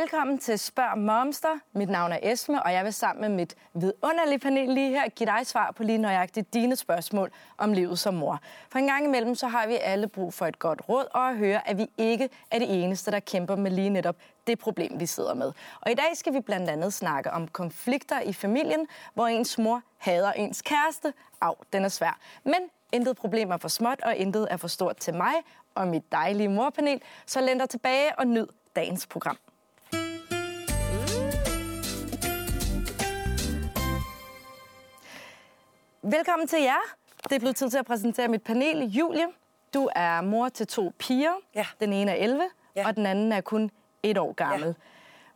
Velkommen til Spørg Momster. Mit navn er Esme, og jeg vil sammen med mit vidunderlige panel lige her give dig svar på lige nøjagtigt dine spørgsmål om livet som mor. For en gang imellem, så har vi alle brug for et godt råd og at høre, at vi ikke er det eneste, der kæmper med lige netop det problem, vi sidder med. Og i dag skal vi blandt andet snakke om konflikter i familien, hvor ens mor hader ens kæreste. Au, den er svær. Men intet problem er for småt, og intet er for stort til mig og mit dejlige morpanel. Så læn dig tilbage og nyd dagens program. Velkommen til jer. Det er blevet tid til at præsentere mit panel. Julie, du er mor til to piger. Ja. Den ene er 11, Ja. og den anden er kun et år gammel. Ja.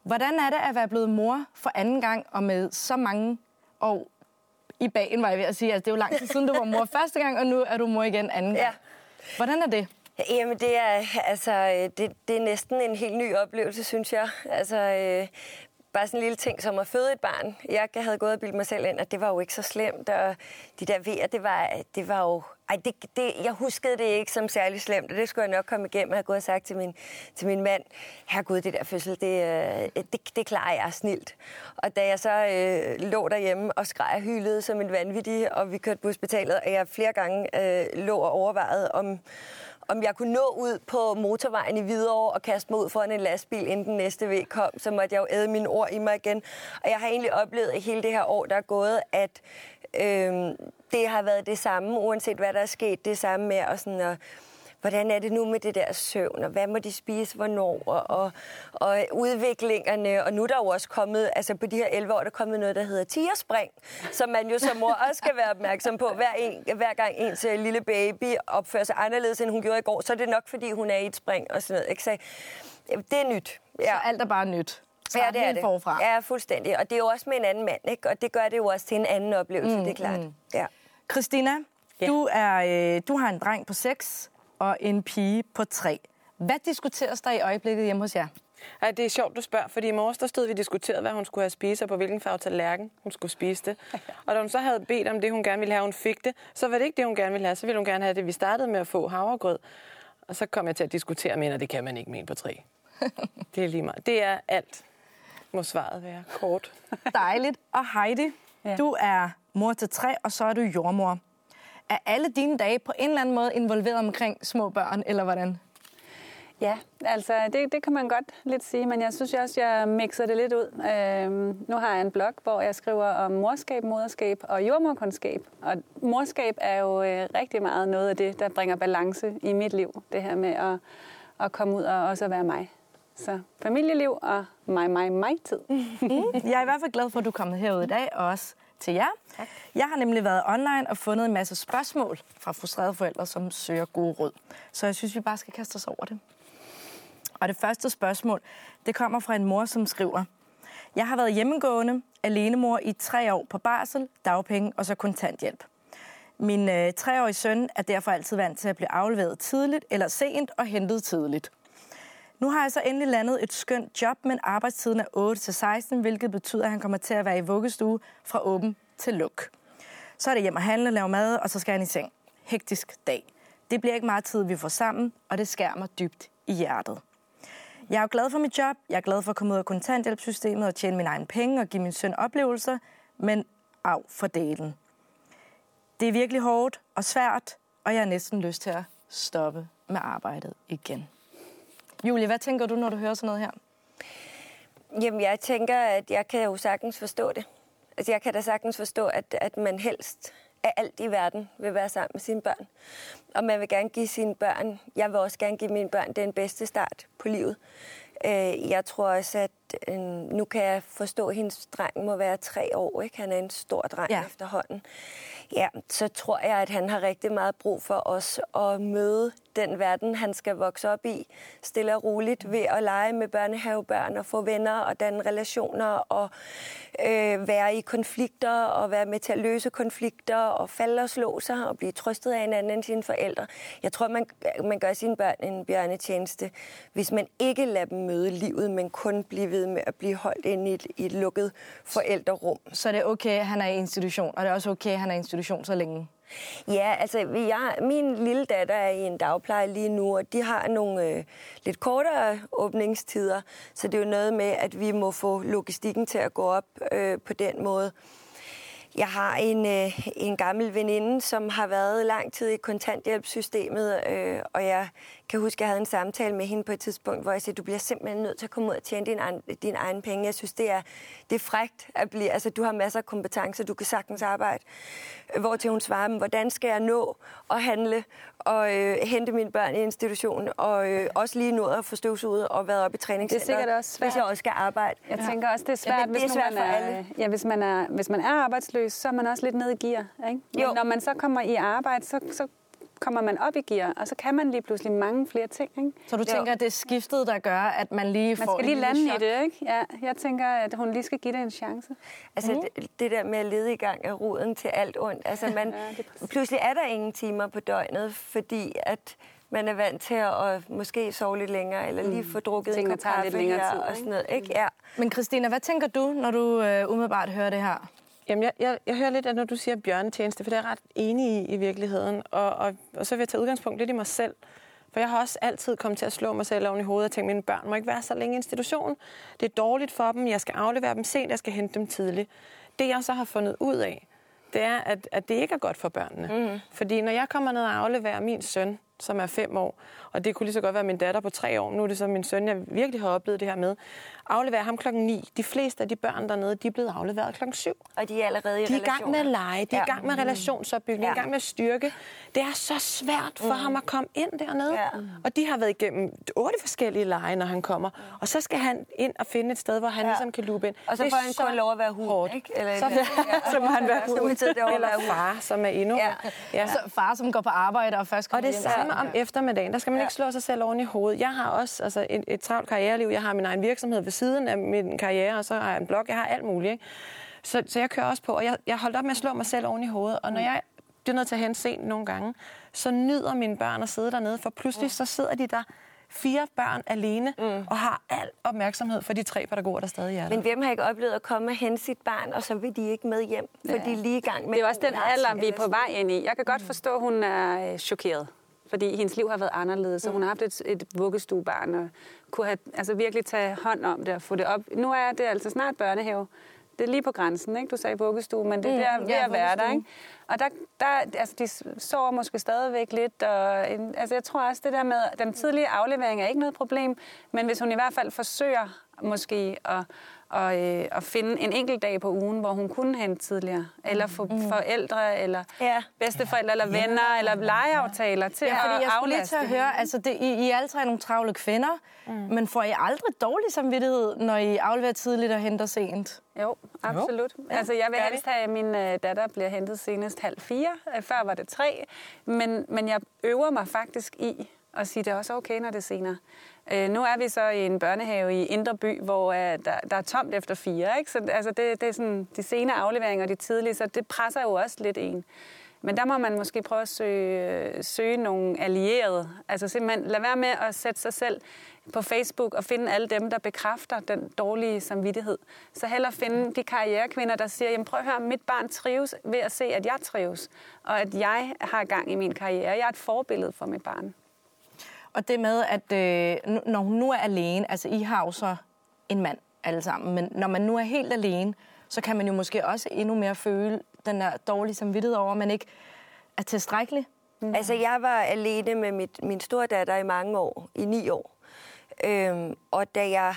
Hvordan er det at være blevet mor for anden gang og med så mange år i bagen, var jeg ved at sige. Altså, det er jo lang tid siden, du var mor første gang, og nu er du mor igen anden gang. Ja. Hvordan er det? Jamen, det er, altså, øh, det, det er næsten en helt ny oplevelse, synes jeg. Altså, øh, bare sådan en lille ting som at føde et barn. Jeg havde gået og bildt mig selv ind, at det var jo ikke så slemt, og de der vejer, det var, det var jo... Ej, det, det, jeg huskede det ikke som særlig slemt, og det skulle jeg nok komme igennem. Jeg havde gået og sagt til min, til min mand, herregud, det der fødsel, det, øh, det, det klarer jeg snilt. Og da jeg så øh, lå derhjemme og skreg og hylede som en vanvittig, og vi kørte på hospitalet, og jeg flere gange øh, lå og overvejede, om, om jeg kunne nå ud på motorvejen i Hvidovre og kaste mig ud foran en lastbil, inden den næste væg kom, så måtte jeg jo æde mine ord i mig igen. Og jeg har egentlig oplevet i hele det her år, der er gået, at øh, det har været det samme, uanset hvad der er sket, det samme med at sådan at hvordan er det nu med det der søvn, og hvad må de spise, hvornår, og, og, og udviklingerne, og nu er der jo også kommet, altså på de her 11 år, der er kommet noget, der hedder tigerspring, som man jo som mor også skal være opmærksom på. Hver, en, hver gang ens øh, lille baby opfører sig anderledes, end hun gjorde i går, så er det nok, fordi hun er i et spring og sådan noget. Ikke? Så, øh, det er nyt. Ja. Så alt er bare nyt. Ja, det er det. forfra. Ja, fuldstændig. Og det er jo også med en anden mand, ikke? Og det gør det jo også til en anden oplevelse, mm, det er klart. Mm. Ja. Christina, Ja. du, er, øh, du har en dreng på 6 og en pige på 3. Hvad diskuteres der i øjeblikket hjemme hos jer? Ja, det er sjovt, du spørger, fordi i morges der stod vi diskuterede, hvad hun skulle have spist, og på hvilken farve tallerken hun skulle spise det. Og da hun så havde bedt om det, hun gerne ville have, hun fik det, så var det ikke det, hun gerne ville have. Så ville hun gerne have det, vi startede med at få havregrød. Og så kom jeg til at diskutere med hende, og det kan man ikke med en på tre. Det er lige meget. Det er alt, må svaret være kort. Dejligt. Og Heidi, ja. Du er mor til 3, og så er du jordmor. Er alle dine dage på en eller anden måde involveret omkring små børn, eller hvordan? Ja, altså det, det kan man godt lidt sige, men jeg synes også, jeg mixer det lidt ud. Øhm, nu har jeg en blog, hvor jeg skriver om morskab, moderskab og jordmorkundskab. Og morskab er jo øh, rigtig meget noget af det, der bringer balance i mit liv. Det her med at, at komme ud og også at være mig. Så familieliv og mig, mig, mig-tid. Jeg er i hvert fald glad for, at du er kommet herud i dag, og også til jer. Tak. Jeg har nemlig været online og fundet en masse spørgsmål fra frustrerede forældre, som søger gode råd. Så jeg synes, vi bare skal kaste os over det. Og det første spørgsmål, det kommer fra en mor, som skriver, Jeg har været hjemmegående, alenemor i tre år på barsel, dagpenge og så kontanthjælp. Min øh, treårige søn er derfor altid vant til at blive afleveret tidligt eller sent og hentet tidligt. Nu har jeg så endelig landet et skønt job, men arbejdstiden er 8 til 16, hvilket betyder, at han kommer til at være i vuggestue fra åben til luk. Så er det hjem og handle, lave mad, og så skal han i seng. Hektisk dag. Det bliver ikke meget tid, vi får sammen, og det skærer mig dybt i hjertet. Jeg er jo glad for mit job, jeg er glad for at komme ud af kontanthjælpssystemet og tjene mine egne penge og give min søn oplevelser, men af for delen. Det er virkelig hårdt og svært, og jeg har næsten lyst til at stoppe med arbejdet igen. Julie, hvad tænker du, når du hører sådan noget her? Jamen, jeg tænker, at jeg kan jo sagtens forstå det. Altså, jeg kan da sagtens forstå, at, at man helst af alt i verden vil være sammen med sine børn. Og man vil gerne give sine børn, jeg vil også gerne give mine børn den bedste start på livet. Øh, jeg tror også, at øh, nu kan jeg forstå, at hendes dreng må være tre år. Ikke? Han er en stor dreng Ja. efterhånden. Ja, så tror jeg, at han har rigtig meget brug for os at møde den verden, han skal vokse op i, stille og roligt ved at lege med børnehavebørn og få venner og danne relationer og øh, være i konflikter og være med til at løse konflikter og falde og slå sig og blive trøstet af hinanden end sine forældre. Jeg tror, man, man gør sine børn en bjørnetjeneste, hvis man ikke lader dem møde livet, men kun blive ved med at blive holdt inde i et, i et lukket forældrerum. Så er det okay, at han er i institution, og det er også okay, at han er i institution så længe. Ja, altså jeg, min lille datter er i en dagpleje lige nu, og de har nogle øh, lidt kortere åbningstider, så det er jo noget med, at vi må få logistikken til at gå op øh, på den måde. Jeg har en, øh, en gammel veninde, som har været lang tid i kontanthjælpssystemet, øh, og jeg kan huske, at jeg havde en samtale med hende på et tidspunkt, hvor jeg sagde, du bliver simpelthen nødt til at komme ud og tjene din egen, din egen penge. Jeg synes, det er, det er frægt at blive, altså du har masser af kompetencer, du kan sagtens arbejde. Hvor til hun svarer, hvordan skal jeg nå at handle og øh, hente mine børn i institutionen, og øh, også lige nå at få støvsuget og været op i træningscenter. Det er sikkert også svært. Hvis jeg også skal arbejde. Jeg ja. tænker også, det er svært, ja, det er hvis, svært man for er, alle. Ja, hvis man er, hvis man er arbejdsløs, så er man også lidt nede i gear. Ikke? Men Jo. når man så kommer i arbejde, så, så kommer man op i gear, og så kan man lige pludselig mange flere ting. Ikke? Så du tænker, at det er skiftet, der gør, at man lige Man får skal et lige lande chok? i det, ikke? Ja, jeg tænker, at hun lige skal give det en chance. Altså mm. det, det der med at lede i gang er roden til alt ondt. Altså man, Ja, er pludselig er der ingen timer på døgnet, fordi at man er vant til at, at måske sove lidt længere, eller lige få drukket en Tingene kop kaffe lidt længere her tid, og ikke? sådan noget. Ikke? Ja. Men Christina, hvad tænker du, når du øh, umiddelbart hører det her? Jamen, jeg, jeg, jeg hører lidt, at når du siger bjørnetjeneste, for det er jeg ret enig i i virkeligheden. Og, og, og så vil jeg tage udgangspunkt lidt i mig selv. For jeg har også altid kommet til at slå mig selv oven i hovedet og tænke, mine børn må ikke være så længe i institution. Det er dårligt for dem, jeg skal aflevere dem sent, jeg skal hente dem tidligt. Det jeg så har fundet ud af, det er, at, at det ikke er godt for børnene. Mm. Fordi når jeg kommer ned og afleverer min søn, som er fem år, og det kunne lige så godt være min datter på tre år, nu er det så min søn, jeg virkelig har oplevet det her med, afleverer ham klokken 9. De fleste af de børn dernede, de er blevet afleveret klokken 7. Og de er allerede i De er i gang med at lege, de er i Ja. gang med relationsopbygning, Ja. i gang med at styrke. Det er så svært for ham at komme ind dernede. Ja. Og de har været igennem otte forskellige lege, når han kommer. Og så skal han ind og finde et sted, hvor han Ja. ligesom kan lupe ind. Og så får han kun lov at være hund, hårdt. ikke? Eller, Så, eller, så må han være og Eller hund. far, som er endnu. Ja. Ja. Så far, som går på arbejde og først Og kommer det hjem. Samme om eftermiddagen. Der skal man ikke slå sig selv oven i hovedet. Jeg har også altså, et, et travlt karriereliv. Jeg har min egen virksomhed ved siden af min karriere, og så har jeg en blog. Jeg har alt muligt. Ikke? Så, så jeg kører også på, og jeg, jeg holdt op med at slå mig selv oven i hovedet. Og når jeg bliver nødt til at hente sent nogle gange, så nyder mine børn at sidde dernede, for pludselig så sidder de der fire børn alene mm. og har al opmærksomhed for de tre pædagoger, der stadig er der. Men hvem har ikke oplevet at komme og hente sit barn, og så vil de ikke med hjem, for de er lige i gang med... Det er også den en alder, vi er på vej ind i. Jeg kan godt forstå, at hun er øh, chokeret. Fordi hendes liv har været anderledes, så hun har haft et, et vuggestuebarn og kunne have, altså virkelig tage hånd om det og få det op. Nu er det altså snart børnehave. Det er lige på grænsen, ikke? Du sagde vuggestue, men det er der ved ja, at være der, ikke? Og der, der, altså, de sover måske stadigvæk lidt, og en, altså, jeg tror også, det der med, den tidlige aflevering er ikke noget problem, men hvis hun i hvert fald forsøger måske at, og, øh, at finde en enkelt dag på ugen, hvor hun kunne hente tidligere, eller få forældre, eller Ja. bedsteforældre, eller venner, eller legeaftaler til Ja, fordi at jeg skulle lige til at høre, altså det, I, I er alle tre nogle travle kvinder, mm. men får I aldrig dårlig samvittighed, når I afleverer tidligt og henter sent? Jo, absolut. Jo. Altså, jeg vil gør helst have, at min øh, datter bliver hentet senest halv fire. Øh, Før var det tre. Men, men jeg øver mig faktisk i at sige, at det er også okay, når det er senere. Øh, nu er vi så i en børnehave i Indre By, hvor øh, der, der er tomt efter fire. Ikke? Så altså, det, det er sådan de sene afleveringer og de tidlige, så det presser jo også lidt en. Men der må man måske prøve at søge, øh, søge nogle allierede. Altså simpelthen lad være med at sætte sig selv på Facebook og finde alle dem, der bekræfter den dårlige samvittighed. Så heller finde de karrierekvinder, der siger, jamen prøv at høre, mit barn trives ved at se, at jeg trives, og at jeg har gang i min karriere. Jeg er et forbillede for mit barn. Og det med, at øh, når hun nu er alene, altså I har jo så en mand alle sammen, men når man nu er helt alene, så kan man jo måske også endnu mere føle den der dårlige samvittighed over, at man ikke er tilstrækkelig. Mm. Altså, jeg var alene med mit, min store datter i mange år, i ni år. Øhm, og da jeg...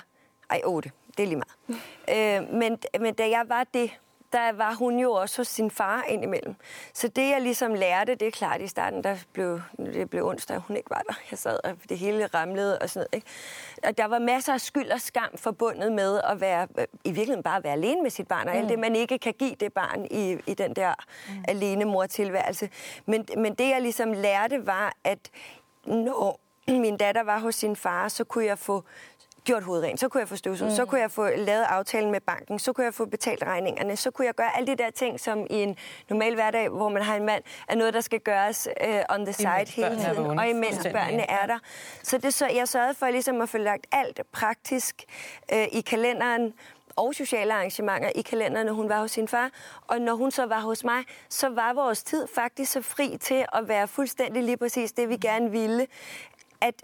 Ej, otte. Det er lige meget. øh, men, men da jeg var det, der var hun jo også hos sin far indimellem. Så det, jeg ligesom lærte, det er klart i starten, der blev, det blev onsdag, hun ikke var der. Jeg sad, og det hele ramlede og sådan noget. Ikke? Og der var masser af skyld og skam forbundet med at være, i virkeligheden bare at være alene med sit barn, og alt det, man ikke kan give det barn i, i den der mm. alene mor-tilværelse. Men, men det, jeg ligesom lærte, var, at når min datter var hos sin far, så kunne jeg få gjort hovedrent, så kunne jeg få støvsuget, mm. så kunne jeg få lavet aftalen med banken, så kunne jeg få betalt regningerne, så kunne jeg gøre alle de der ting, som i en normal hverdag, hvor man har en mand, er noget, der skal gøres uh, on the side hele børnene er tiden, vågne. og imens børnene er der. Så det så, jeg sørgede for ligesom at få lagt alt praktisk uh, i kalenderen, og sociale arrangementer i kalenderen, når hun var hos sin far. Og når hun så var hos mig, så var vores tid faktisk så fri til at være fuldstændig lige præcis det, vi gerne ville. At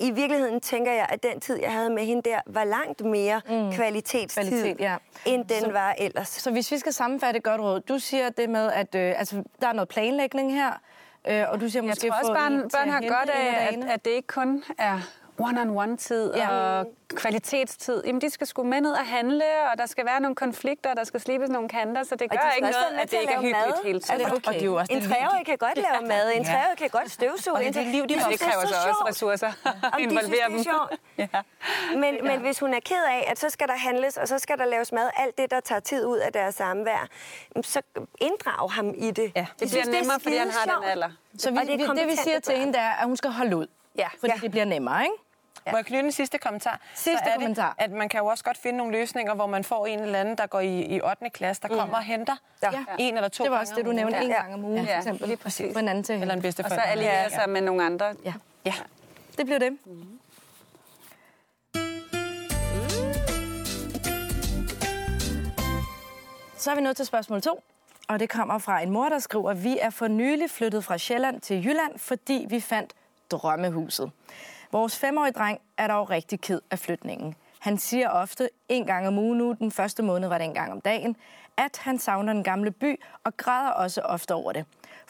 i virkeligheden tænker jeg, at den tid, jeg havde med hende der, var langt mere mm. kvalitetstid, Kvalitet, ja. end den Så- var ellers. Så hvis vi skal sammenfatte godt råd, du siger det med, at øh, altså, der er noget planlægning her, øh, og du siger Jeg måske tror også, få børn, børn at har godt af, at, at det ikke kun er one-on-one-tid Ja. og kvalitetstid. Jamen, de skal sgu med ned og handle, og der skal være nogle konflikter, der skal slibes nogle kanter, så det de gør skal ikke noget, at det ikke er hyggeligt mad. hele tiden. Er det okay? Og det er jo også En treårig kan godt lave mad, en Ja. treårig kan godt støvsuge. Og det er det liv, de Det kræver er så også ressourcer at de involvere det er dem. sjovt. Men, men hvis hun er ked af, at så skal der handles, og så skal der laves mad, alt det, der tager tid ud af deres samvær, så inddrag ham i det. Ja, det bliver nemmere, fordi han har den alder. Så vi, det vi, det, vi siger til hende, er, at hun skal holde ud. Ja. Fordi Ja. det bliver nemmere, ikke? Må jeg knytte en sidste kommentar? Sidste så er kommentar. Det, at man kan jo også godt finde nogle løsninger, hvor man får en eller anden, der går i, i 8. klasse, der kommer og henter Ja. en eller to Det var også det, du nævnte en Ja. gang om ugen, for Ja, eksempel. lige præcis. På en anden til Eller en Og bedste så alliere sig med nogle andre. Ja, Ja. det bliver det. Så er vi nået til spørgsmål 2, og det kommer fra en mor, der skriver, vi er for nylig flyttet fra Sjælland til Jylland, fordi vi fandt drømmehuset. Vores femårige dreng er dog rigtig ked af flytningen. Han siger ofte en gang om ugen nu, den første måned var det en gang om dagen, at han savner den gamle by og græder også ofte over det.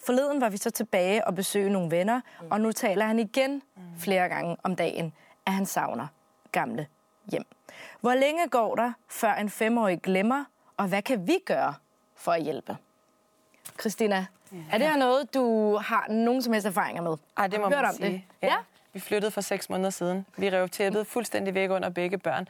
Forleden var vi så tilbage og besøge nogle venner, og nu taler han igen flere gange om dagen, at han savner gamle hjem. Hvor længe går der, før en femårig glemmer, og hvad kan vi gøre for at hjælpe? Christina, er det her noget, du har nogen som helst erfaringer med? Ej, det må man sige. det? Ja. Vi flyttede for seks måneder siden. Vi rev tæppet fuldstændig væk under begge børn.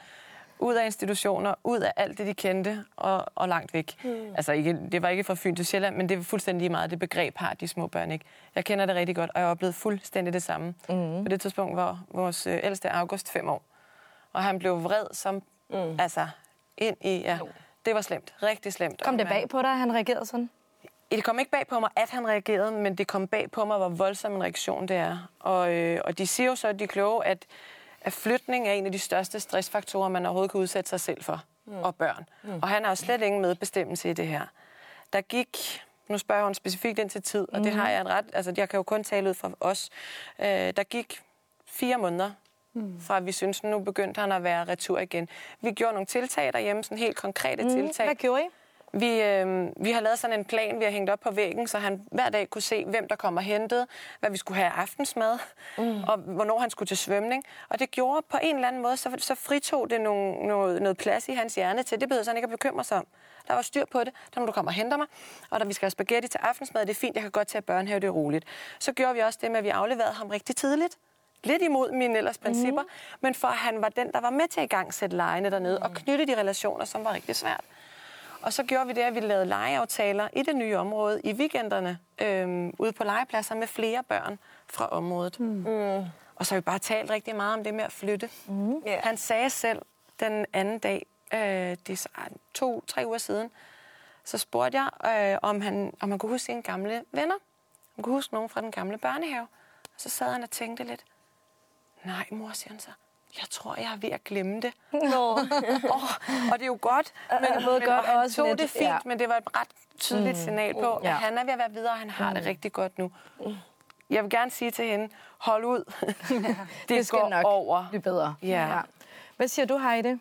Ud af institutioner, ud af alt det, de kendte, og, og langt væk. Mm. Altså, ikke, det var ikke fra Fyn til Sjælland, men det var fuldstændig meget det begreb har de små børn ikke. Jeg kender det rigtig godt, og jeg har oplevet fuldstændig det samme. Mm. På det tidspunkt var vores øh, ældste August fem år. Og han blev vred som, mm. altså, ind i, ja. Det var slemt. Rigtig slemt. Kom det bag på dig, at han reagerede sådan? Det kom ikke bag på mig, at han reagerede, men det kom bag på mig, hvor voldsom en reaktion det er. Og, øh, og de siger jo så, at de er kloge, at, at flytning er en af de største stressfaktorer, man overhovedet kan udsætte sig selv for, mm. og børn. Mm. Og han har jo slet ingen medbestemmelse i det her. Der gik, nu spørger hun specifikt ind til tid, og det har jeg en ret, altså jeg kan jo kun tale ud fra os. Øh, der gik fire måneder, mm. fra vi synes, nu begyndte han at være retur igen. Vi gjorde nogle tiltag derhjemme, sådan helt konkrete mm. tiltag. Hvad gjorde I? Vi, øh, vi har lavet sådan en plan, vi har hængt op på væggen, så han hver dag kunne se, hvem der kom og hentede, hvad vi skulle have af aftensmad, mm. og hvornår han skulle til svømning. Og det gjorde på en eller anden måde, så, så fritog det nogle, noget, noget plads i hans hjerne til. Det behøver han ikke at bekymre sig om. Der var styr på det, der når du kommer og henter mig, og da vi skal have spaghetti til aftensmad, det er fint, jeg kan godt tage børnehave, det er roligt. Så gjorde vi også det med, at vi afleverede ham rigtig tidligt. Lidt imod mine ellers principper, mm. men for at han var den, der var med til at i gang sætte lejene dernede, mm. og knytte de relationer, som var rigtig svært. Og så gjorde vi det, at vi lavede legeaftaler i det nye område i weekenderne øhm, ude på legepladser med flere børn fra området. Mm. Og så har vi bare talt rigtig meget om det med at flytte. Mm. Ja. Han sagde selv den anden dag, øh, det er to-tre uger siden, så spurgte jeg, øh, om, han, om han kunne huske sine gamle venner. Han kunne huske nogen fra den gamle børnehave. Og så sad han og tænkte lidt. Nej, mor, siger han så. Jeg tror, jeg er ved at glemme det. Nå. oh, og det er jo godt, men, både men godt og han tog lidt- det fint, ja. men det var et ret tydeligt mm. signal på, at Ja. han er ved at være videre, og han har mm. det rigtig godt nu. Jeg vil gerne sige til hende, hold ud. det, Det skal går nok over. blive bedre. Ja. Hvad siger du, Heidi?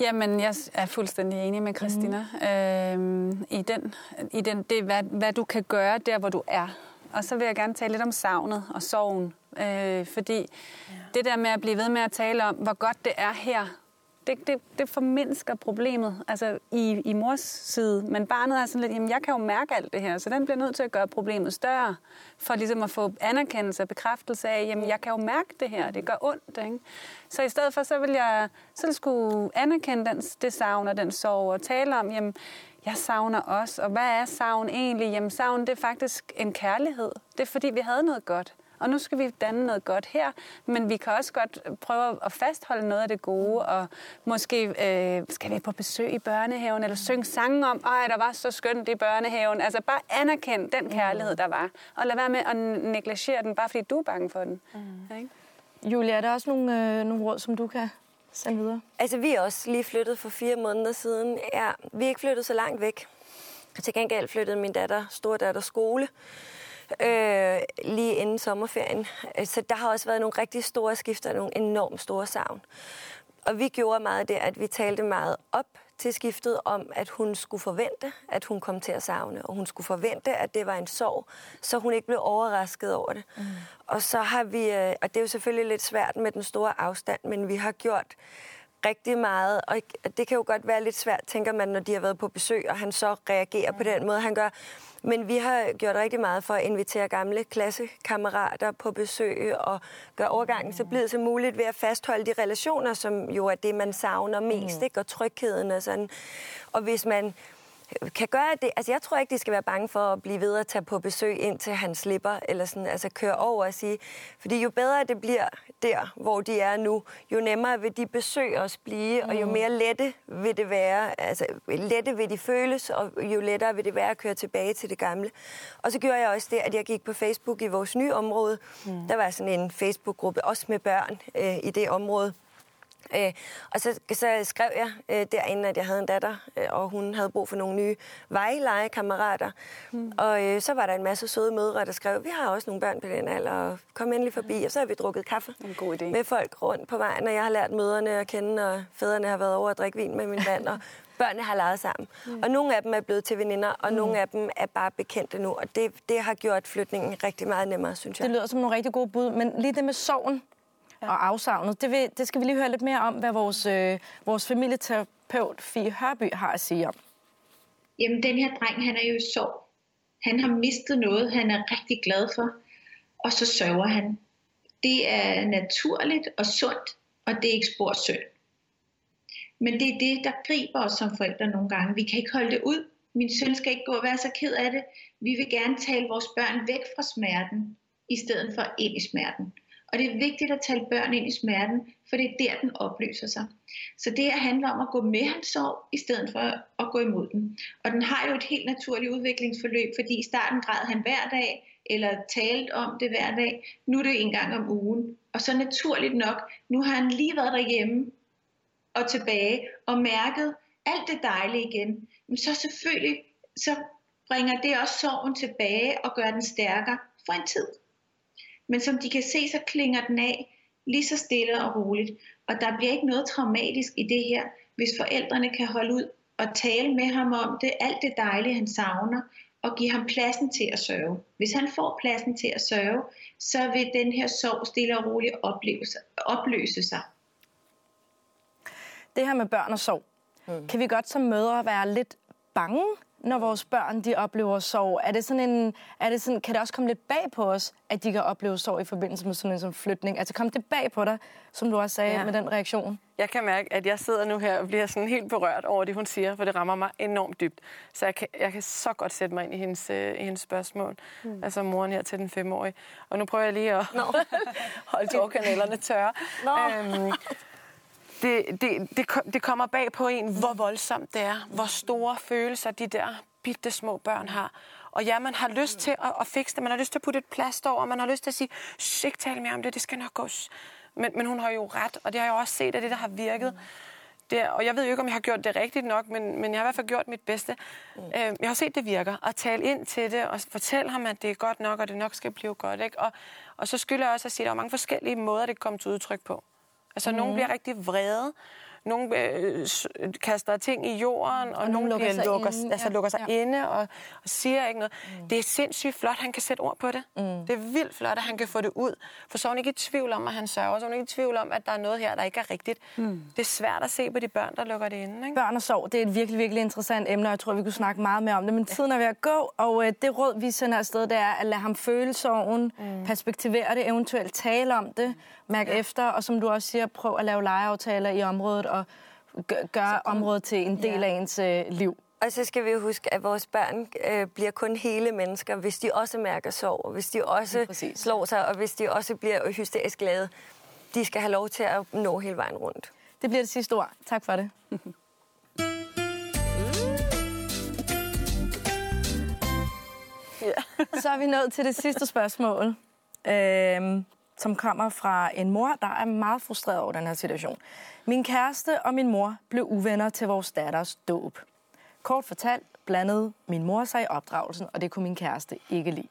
Jamen, jeg er fuldstændig enig med Christina. Mm. Øhm, I den, i den det, hvad, hvad du kan gøre der, hvor du er. Og så vil jeg gerne tale lidt om savnet og sorgen. Øh, fordi ja. det der med at blive ved med at tale om, hvor godt det er her, det, det, det formindsker problemet altså i, i mors side. Men barnet er sådan lidt, jamen jeg kan jo mærke alt det her, så den bliver nødt til at gøre problemet større, for ligesom at få anerkendelse og bekræftelse af, jamen jeg kan jo mærke det her, det gør ondt. Ikke? Så i stedet for, så vil jeg så skulle anerkende den, det savn og den sorg, og tale om, jamen jeg savner os, og hvad er savn egentlig? Jamen savn, det er faktisk en kærlighed. Det er fordi, vi havde noget godt. Og nu skal vi danne noget godt her, men vi kan også godt prøve at fastholde noget af det gode, og måske øh, skal vi på besøg i børnehaven, eller synge sange om, ej, der var så skønt i børnehaven. Altså bare anerkend den kærlighed, der var, og lad være med at negligere den, bare fordi du er bange for den. Mm. Ikke? Julia, er der også nogle, øh, nogle råd, som du kan Send videre. Altså, vi er også lige flyttet for fire måneder siden. Ja, vi er ikke flyttet så langt væk. Til gengæld flyttede min datter, store datter, skole øh, lige inden sommerferien. Så der har også været nogle rigtig store skifter, nogle enormt store savn. Og vi gjorde meget det, at vi talte meget op til skiftet om, at hun skulle forvente, at hun kom til at savne, og hun skulle forvente, at det var en sorg, så hun ikke blev overrasket over det. Mm. Og så har vi, øh, og det er jo selvfølgelig lidt svært med den store afstand, men vi har gjort rigtig meget, og det kan jo godt være lidt svært, tænker man, når de har været på besøg, og han så reagerer mm. på den måde, han gør. Men vi har gjort rigtig meget for at invitere gamle klassekammerater på besøg og gøre overgangen så blid som muligt ved at fastholde de relationer, som jo er det, man savner mest, mm. ikke? og trygheden og sådan. Og hvis man kan gøre det. Altså, jeg tror ikke, de skal være bange for at blive ved at tage på besøg, indtil han slipper, eller sådan, altså køre over og sige, fordi jo bedre det bliver der, hvor de er nu, jo nemmere vil de besøg også blive, mm. og jo mm. mere lette vil det være, altså lette vil de føles, og jo lettere vil det være at køre tilbage til det gamle. Og så gjorde jeg også det, at jeg gik på Facebook i vores nye område. Mm. Der var sådan en Facebook-gruppe, også med børn øh, i det område, Øh, og så, så skrev jeg øh, derinde, at jeg havde en datter, øh, og hun havde brug for nogle nye vejlegekammerater. Mm. Og øh, så var der en masse søde mødre, der skrev, vi har også nogle børn på den alder, og kom endelig forbi. Og så har vi drukket kaffe en god idé. med folk rundt på vejen, og jeg har lært møderne at kende, og fædrene har været over at drikke vin med min mand, og børnene har leget sammen. Mm. Og nogle af dem er blevet til veninder, og mm. nogle af dem er bare bekendte nu. Og det, det har gjort flytningen rigtig meget nemmere, synes jeg. Det lyder som nogle rigtig gode bud, men lige det med sorgen, ja. og afsavnet. Det, vil, det skal vi lige høre lidt mere om, hvad vores, øh, vores familieterapeut Fie Hørby har at sige om. Jamen, den her dreng, han er jo i sorg. Han har mistet noget, han er rigtig glad for, og så sørger han. Det er naturligt og sundt, og det er ikke spor synd. Men det er det, der griber os som forældre nogle gange. Vi kan ikke holde det ud. Min søn skal ikke gå og være så ked af det. Vi vil gerne tale vores børn væk fra smerten, i stedet for ind i smerten. Og det er vigtigt at tale børn ind i smerten, for det er der, den opløser sig. Så det her handler om at gå med hans sorg, i stedet for at gå imod den. Og den har jo et helt naturligt udviklingsforløb, fordi i starten græd han hver dag, eller talte om det hver dag. Nu er det en gang om ugen. Og så naturligt nok, nu har han lige været derhjemme og tilbage, og mærket alt det dejlige igen. Men så selvfølgelig, så bringer det også sorgen tilbage og gør den stærkere for en tid. Men som de kan se, så klinger den af lige så stille og roligt. Og der bliver ikke noget traumatisk i det her, hvis forældrene kan holde ud og tale med ham om det, alt det dejlige, han savner, og give ham pladsen til at sørge. Hvis han får pladsen til at sørge, så vil den her sorg stille og roligt opløse sig. Det her med børn og sorg, mm. kan vi godt som mødre være lidt bange når vores børn de oplever sorg? Er det sådan en, er det sådan, kan det også komme lidt bag på os, at de kan opleve sorg i forbindelse med sådan en som flytning? Altså kom det bag på dig, som du også sagde ja. med den reaktion? Jeg kan mærke, at jeg sidder nu her og bliver sådan helt berørt over det, hun siger, for det rammer mig enormt dybt. Så jeg kan, jeg kan så godt sætte mig ind i hendes, øh, i hendes spørgsmål. Mm. Altså moren her til den femårige. Og nu prøver jeg lige at no. holde tårkanalerne tørre. No. Øhm, det, det, det, det kommer bag på en, hvor voldsomt det er, hvor store følelser de der bitte små børn har. Og ja, man har lyst til at, at fikse det, man har lyst til at putte et plaster over, man har lyst til at sige, ikke tale mere om det, det skal nok gå. Men, men hun har jo ret, og det har jeg også set, at det, der har virket. Det, og jeg ved jo ikke, om jeg har gjort det rigtigt nok, men, men jeg har i hvert fald gjort mit bedste. Mm. Øh, jeg har set, det virker. At tale ind til det, og fortælle ham, at det er godt nok, og det nok skal blive godt. Ikke? Og, og så skylder jeg også at sige, at der er mange forskellige måder, det kommer til udtryk på. Altså, mm. nogle bliver rigtig vrede, nogle øh, kaster ting i jorden, og, og nogle lukker sig, lukker, inde, altså, lukker sig ja. inde og, og siger ikke noget. Mm. Det er sindssygt flot, han kan sætte ord på det. Mm. Det er vildt flot, at han kan få det ud. For så er hun ikke i tvivl om, at han sørger. Så er hun ikke i tvivl om, at der er noget her, der ikke er rigtigt. Mm. Det er svært at se på de børn, der lukker det inde. Ikke? Børn og sorg, det er et virkelig, virkelig interessant emne, og jeg tror, vi kunne snakke meget mere om det. Men tiden er ved at gå, og øh, det råd, vi sender afsted, det er at lade ham føle sorgen, mm. perspektivere det, eventuelt tale om det, mærke ja. efter, og som du også siger, prøv at lave legeaftaler i området, og gøre området til en del ja. af ens øh, liv. Og så skal vi jo huske, at vores børn øh, bliver kun hele mennesker, hvis de også mærker sorg, hvis de også slår sig, og hvis de også bliver hysterisk glade. De skal have lov til at nå hele vejen rundt. Det bliver det sidste ord. Tak for det. ja. så er vi nået til det sidste spørgsmål. Øhm, som kommer fra en mor, der er meget frustreret over den her situation. Min kæreste og min mor blev uvenner til vores datters dåb. Kort fortalt blandede min mor sig i opdragelsen, og det kunne min kæreste ikke lide.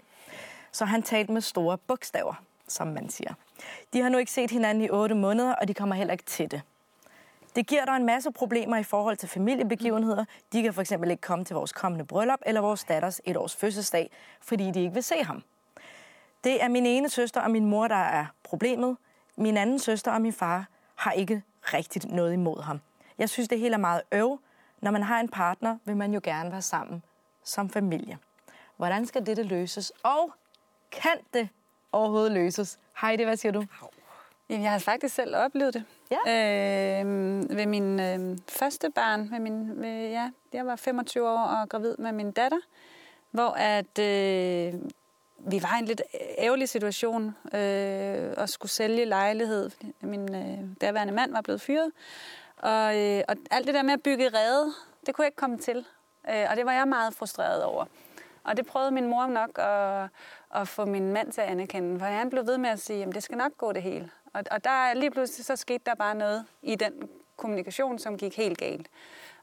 Så han talte med store bogstaver, som man siger. De har nu ikke set hinanden i otte måneder, og de kommer heller ikke til det. Det giver der en masse problemer i forhold til familiebegivenheder. De kan for eksempel ikke komme til vores kommende bryllup eller vores datters et års fødselsdag, fordi de ikke vil se ham. Det er min ene søster og min mor, der er problemet. Min anden søster og min far har ikke rigtigt noget imod ham. Jeg synes, det hele er meget øv. Når man har en partner, vil man jo gerne være sammen som familie. Hvordan skal dette løses? Og kan det overhovedet løses? Heidi, hvad siger du? Jamen, jeg har faktisk selv oplevet det. Ja. Øh, ved min øh, første barn, ved min, ved, ja, jeg var 25 år og gravid med min datter, hvor at øh, vi var i en lidt ærgerlig situation øh, og skulle sælge lejlighed. Min øh, daværende mand var blevet fyret. Og, øh, og alt det der med at bygge rede, det kunne jeg ikke komme til. Øh, og det var jeg meget frustreret over. Og det prøvede min mor nok at, at få min mand til at anerkende, for han blev ved med at sige, at det skal nok gå det hele. Og, og der lige pludselig så skete der bare noget i den kommunikation, som gik helt galt.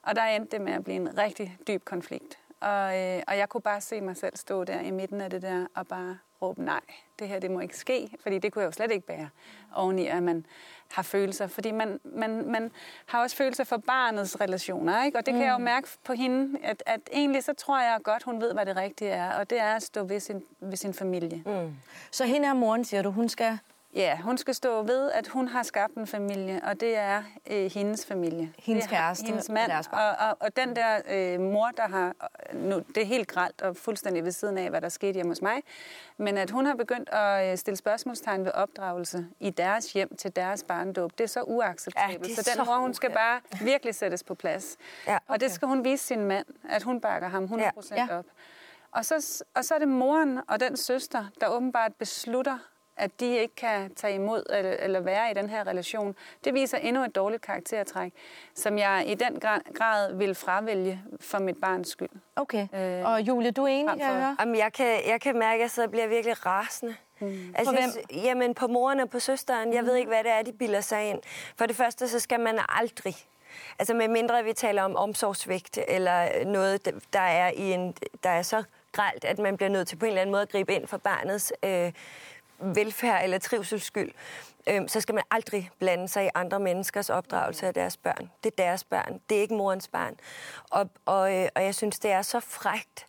Og der endte det med at blive en rigtig dyb konflikt. Og, øh, og jeg kunne bare se mig selv stå der i midten af det der og bare råbe nej, det her det må ikke ske, fordi det kunne jeg jo slet ikke bære oveni, at man har følelser. Fordi man, man, man har også følelser for barnets relationer, ikke? og det kan jeg jo mærke på hende, at, at egentlig så tror jeg godt, hun ved, hvad det rigtige er, og det er at stå ved sin, ved sin familie. Mm. Så hende her moren, siger du, hun skal Ja, hun skal stå ved, at hun har skabt en familie, og det er øh, hendes familie. Hendes det er kæreste hendes mand, og, og, og den der øh, mor, der har... Nu, det er helt gralt og fuldstændig ved siden af, hvad der skete hjemme hos mig. Men at hun har begyndt at øh, stille spørgsmålstegn ved opdragelse i deres hjem til deres barndåb, det er så uacceptabelt. Ja, er så den så mor, hun skal bare virkelig sættes på plads. Ja, okay. Og det skal hun vise sin mand, at hun bakker ham 100% Ja. ja. op. Og så, og så er det moren og den søster, der åbenbart beslutter, at de ikke kan tage imod eller, eller være i den her relation. Det viser endnu et dårligt karaktertræk, som jeg i den grad, vil fravælge for mit barns skyld. Okay. Øh, og Julie, du er enig, kan jeg for- høre? Jamen, jeg kan, jeg kan mærke, at jeg sidder og bliver virkelig rasende. Mm. Altså, På jeg sy- jamen, på moren og på søsteren. Jeg ved ikke, hvad det er, de bilder sig ind. For det første, så skal man aldrig... Altså, med mindre vi taler om omsorgsvigt, eller noget, der er, i en, der er så gralt, at man bliver nødt til på en eller anden måde at gribe ind for barnets øh, velfærd eller trivsels skyld, øh, så skal man aldrig blande sig i andre menneskers opdragelse af deres børn. Det er deres børn. Det er ikke morens barn. Og, og, øh, og jeg synes, det er så frægt,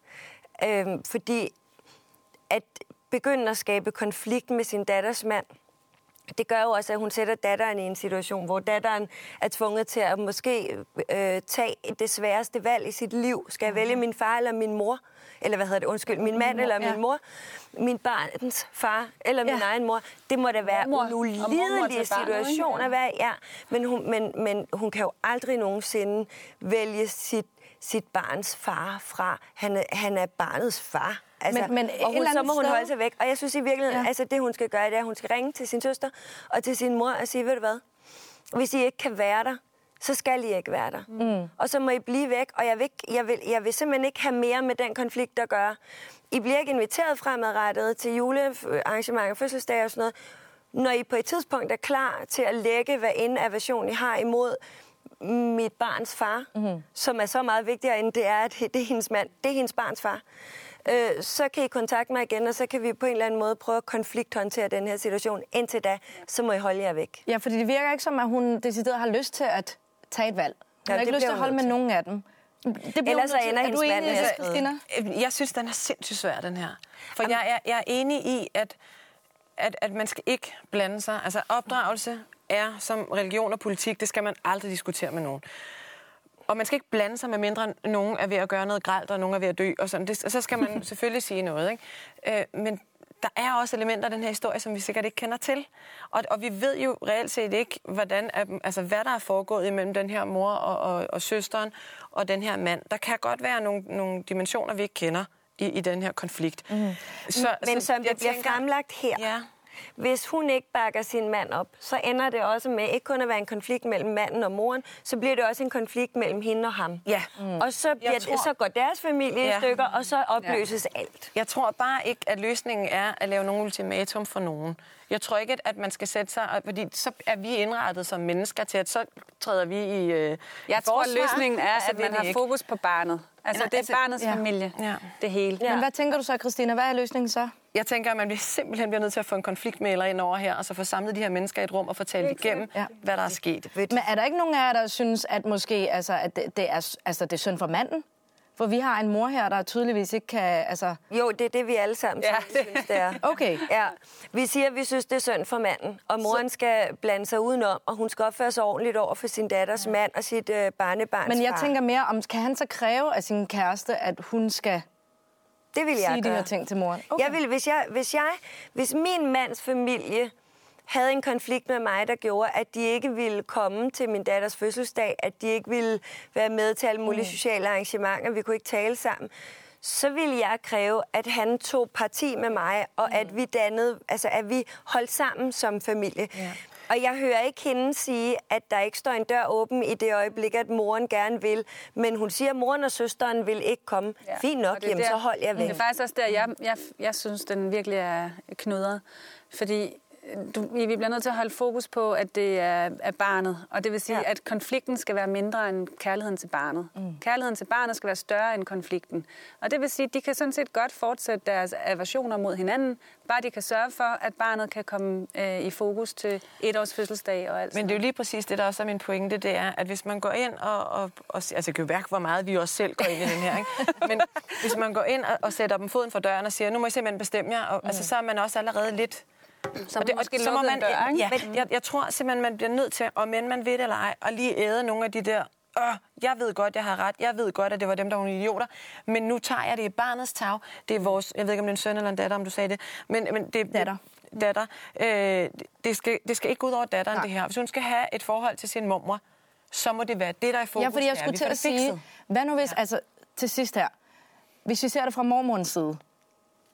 øh, fordi at begynde at skabe konflikt med sin datters mand, det gør jo også, at hun sætter datteren i en situation, hvor datteren er tvunget til at måske øh, tage det sværeste valg i sit liv. Skal jeg vælge min far eller min mor? Eller hvad hedder det? Undskyld, min mand eller ja. min mor? Min barns far eller min Ja. egen mor? Det må da være en Og mormor ulidelig til barnet, ikke? situation at være. Ja, men hun, men, men hun kan jo aldrig nogensinde vælge sit, sit barns far fra. Han han er barnets far. Altså, Men- men og hun, så må hun holde sig væk. Og jeg synes i virkeligheden, ja. altså det hun skal gøre, det er, at hun skal ringe til sin søster og til sin mor og sige, ved du hvad, hvis I ikke kan være der, så skal I ikke være der. Mm. Og så må I blive væk, og jeg vil, ikke- jeg, vil, jeg vil simpelthen ikke have mere med den konflikt at gøre. I bliver ikke inviteret fremadrettet til julearrangementer, fødselsdage og sådan noget. Når I på et tidspunkt er klar til at lægge, hvad end aversion I har imod mit barns far, mm. som er så meget vigtigere, end det er, at det er hendes mand, det er hendes barns far, øh, så kan I kontakte mig igen, og så kan vi på en eller anden måde prøve at konflikthåndtere den her situation. Indtil da, så må I holde jer væk. Ja, fordi det virker ikke som, at hun decideret har lyst til at tage et valg. Hun Ja, har ikke det lyst til at holde med nogen af dem. Det bliver Ellers så ender Er hendes du mand enig, med. Christina? Jeg synes, den er sindssygt svær, den her. For jeg, jeg, jeg er enig i, at, at, at man skal ikke blande sig. Altså opdragelse er som religion og politik, det skal man aldrig diskutere med nogen. Og man skal ikke blande sig, med mindre nogen er ved at gøre noget gralt, og nogen er ved at dø. Og sådan. Det, og så skal man selvfølgelig sige noget. Ikke? Øh, men der er også elementer af den her historie, som vi sikkert ikke kender til. Og, og vi ved jo reelt set ikke, hvordan, altså, hvad der er foregået imellem den her mor og, og, og søsteren og den her mand. Der kan godt være nogle, nogle dimensioner, vi ikke kender i, i den her konflikt. Mm. Så, Men som det bliver fremlagt her, Ja. Hvis hun ikke bakker sin mand op, så ender det også med ikke kun at være en konflikt mellem manden og moren, så bliver det også en konflikt mellem hende og ham. Ja. Mm. Og så, bliver, tror- så går deres familie Ja. i stykker, og så opløses ja. alt. Jeg tror bare ikke, at løsningen er at lave nogen ultimatum for nogen. Jeg tror ikke, at- at man skal sætte sig, fordi så er vi indrettet som mennesker til, at så træder vi i øh, Jeg i tror, forsvar, løsningen er, at man har ikke. fokus på barnet. Altså, Ja, det er altså, barnets ja. familie. Ja. Det hele. Men hvad tænker du så, Christina? Hvad er løsningen så? Jeg tænker, at man bliver simpelthen bliver nødt til at få en konfliktmæler ind over her, og så få samlet de her mennesker i et rum og få talt igennem, Ja. hvad der er sket. Men er der ikke nogen af jer, der synes, at måske altså, at det, det, er, altså, det er synd for manden? For vi har en mor her, der tydeligvis ikke kan... Altså, Jo, det er det, vi alle sammen Ja, ja, synes, det er. Okay. Ja. Vi siger, at vi synes, det er synd for manden, og moren skal blande sig udenom, og hun skal opføre sig ordentligt over for sin datters mand og sit øh, barnebarns men jeg far. tænker mere om, kan han så kræve af sin kæreste, at hun skal det vil jeg sige de gøre. her ting til moren? Okay. Jeg vil, hvis, jeg, hvis, jeg, hvis min mands familie havde en konflikt med mig, der gjorde, at de ikke ville komme til min datters fødselsdag, at de ikke ville være med til alle mulige mm. sociale arrangementer, vi kunne ikke tale sammen, så ville jeg kræve, at han tog parti med mig, og mm. at vi dannede, altså at vi holdt sammen som familie. Ja. Og jeg hører ikke hende sige, at der ikke står en dør åben i det øjeblik, at moren gerne vil. Men hun siger, at moren og søsteren vil ikke komme. Ja. Fint nok, jamen, der- så hold jeg væk. Det er faktisk også der, jeg, jeg, jeg synes, den virkelig er knudret. Fordi du, vi bliver nødt til at holde fokus på, at det er, er barnet. Og det vil sige, Ja. at konflikten skal være mindre end kærligheden til barnet. Mm. Kærligheden til barnet skal være større end konflikten. Og det vil sige, at de kan sådan set godt fortsætte deres aversioner mod hinanden, bare de kan sørge for, at barnet kan komme øh, i fokus til et års fødselsdag og alt Men det er jo lige præcis det, der også er min pointe, det er, at hvis man går ind og... og, og altså, det kan jo mærke, hvor meget vi også selv går ind i den her, ikke? Men hvis man går ind og, og sætter dem foden for døren og siger, nu må I simpelthen bestemme jer, og, mm. altså, så er man også allerede lidt... Så Og det, og, så må man, dør, ikke? ja, jeg, jeg tror simpelthen, man bliver nødt til, om end man ved det eller ej, at lige æde nogle af de der, Åh, jeg ved godt, jeg har ret, jeg ved godt, at det var dem, der var nogle idioter, men nu tager jeg det i barnets tag. Det er vores, jeg ved ikke, om det er en søn eller en datter, om du sagde det, men, men det er Datter. datter. Øh, det, skal, det skal ikke gå ud over datteren, Nej. det her. Hvis hun skal have et forhold til sin mormor, så må det være det, der er i fokus. Ja, fordi jeg skulle til at sige, hvad nu hvis, altså til sidst her, hvis vi ser det fra mormorens side,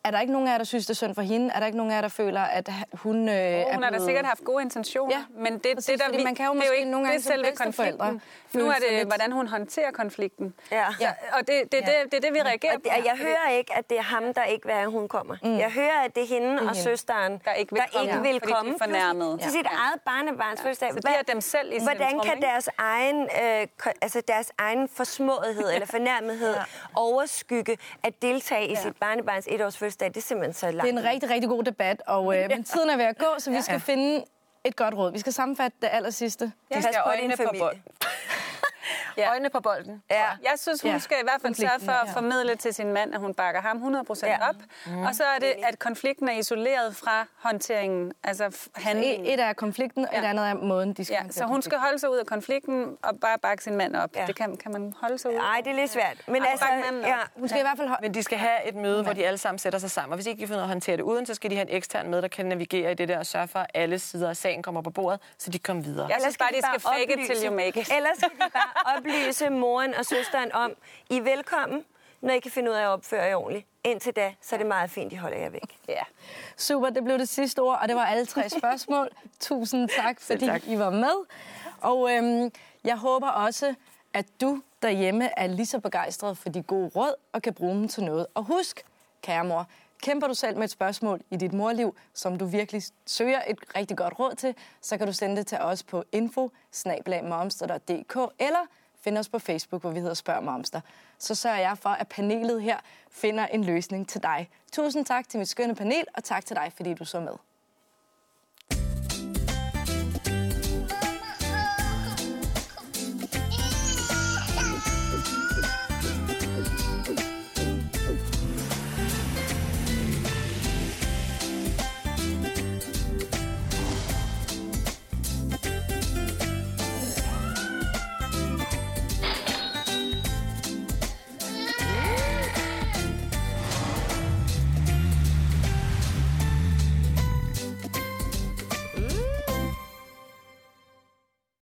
er der ikke nogen af jer, der synes, det er synd for hende? Er der ikke nogen af jer, der føler, at hun øh, Oh, er hun har da blevet- sikkert haft gode intentioner, Ja, men det, præcis, det der, vi, man kan jo det er jo ikke nogle det gange er som selve konflikten. Nu er det, lidt- hvordan hun håndterer konflikten. Ja. Ja, og det, det, det, det, det er det, vi reagerer Og, det, på. og jeg hører ikke, at det er ham, der ikke vil have, at hun kommer. Mm. Jeg hører, at det er hende og hende. søsteren, Der ikke vil der komme, ikke vil fordi de er komme fornærmede. til sit Ja. eget barnebarns fødselsdag. Så de er dem selv i Hvordan kan deres egen, øh, altså deres egen forsmåethed eller fornærmethed overskygge at deltage i sit barnebarns etårs fødselsdag? Det er simpelthen så langt. Det er en rigtig, rigtig god debat, og øh, men tiden er ved at gå, så vi skal finde et godt råd. Vi skal sammenfatte det aller sidste. De Pas skal på øjnene din på familie. bolden. Ja. Øjnene på bolden. Ja. Jeg synes, hun Ja, skal i hvert fald sørge for at ja. formidle til sin mand, at hun bakker ham 100% Ja. op. Og så er det, at konflikten er isoleret fra håndteringen, altså handlingen. Et, et er konflikten, og et Ja. andet er måden, de skal Ja, så hun skal holde sig ud af konflikten og bare bakke sin mand op. Ja. Det kan, kan man holde sig ud af. Nej, det er lidt svært. Men altså, ja, Hun skal i hvert fald holde... Men de skal have et møde, hvor de alle sammen sætter sig sammen. Og hvis ikke de finder ud af at håndtere det uden, så skal de have en ekstern med, der kan navigere i det der og sørge for, at alle sider af sagen kommer på bordet, så de kommer videre. Jeg synes bare, de skal fake it till you make it. Ellers skal de bare oplyse moren og søsteren om, I er velkommen, når I kan finde ud af at opføre jer ordentligt. Indtil da, så er det meget fint, I holder jer væk. Ja. Super, det blev det sidste ord, og det var alle tre spørgsmål. Tusind tak, fordi tak. I var med. Og øhm, jeg håber også, at du derhjemme er lige så begejstret for de gode råd og kan bruge dem til noget. Og husk, kære mor, kæmper du selv med et spørgsmål i dit morliv, som du virkelig søger et rigtig godt råd til, så kan du sende det til os på info eller find os på Facebook, hvor vi hedder Spørg Momster. Så sørger jeg for, at panelet her finder en løsning til dig. Tusind tak til mit skønne panel, og tak til dig, fordi du så med.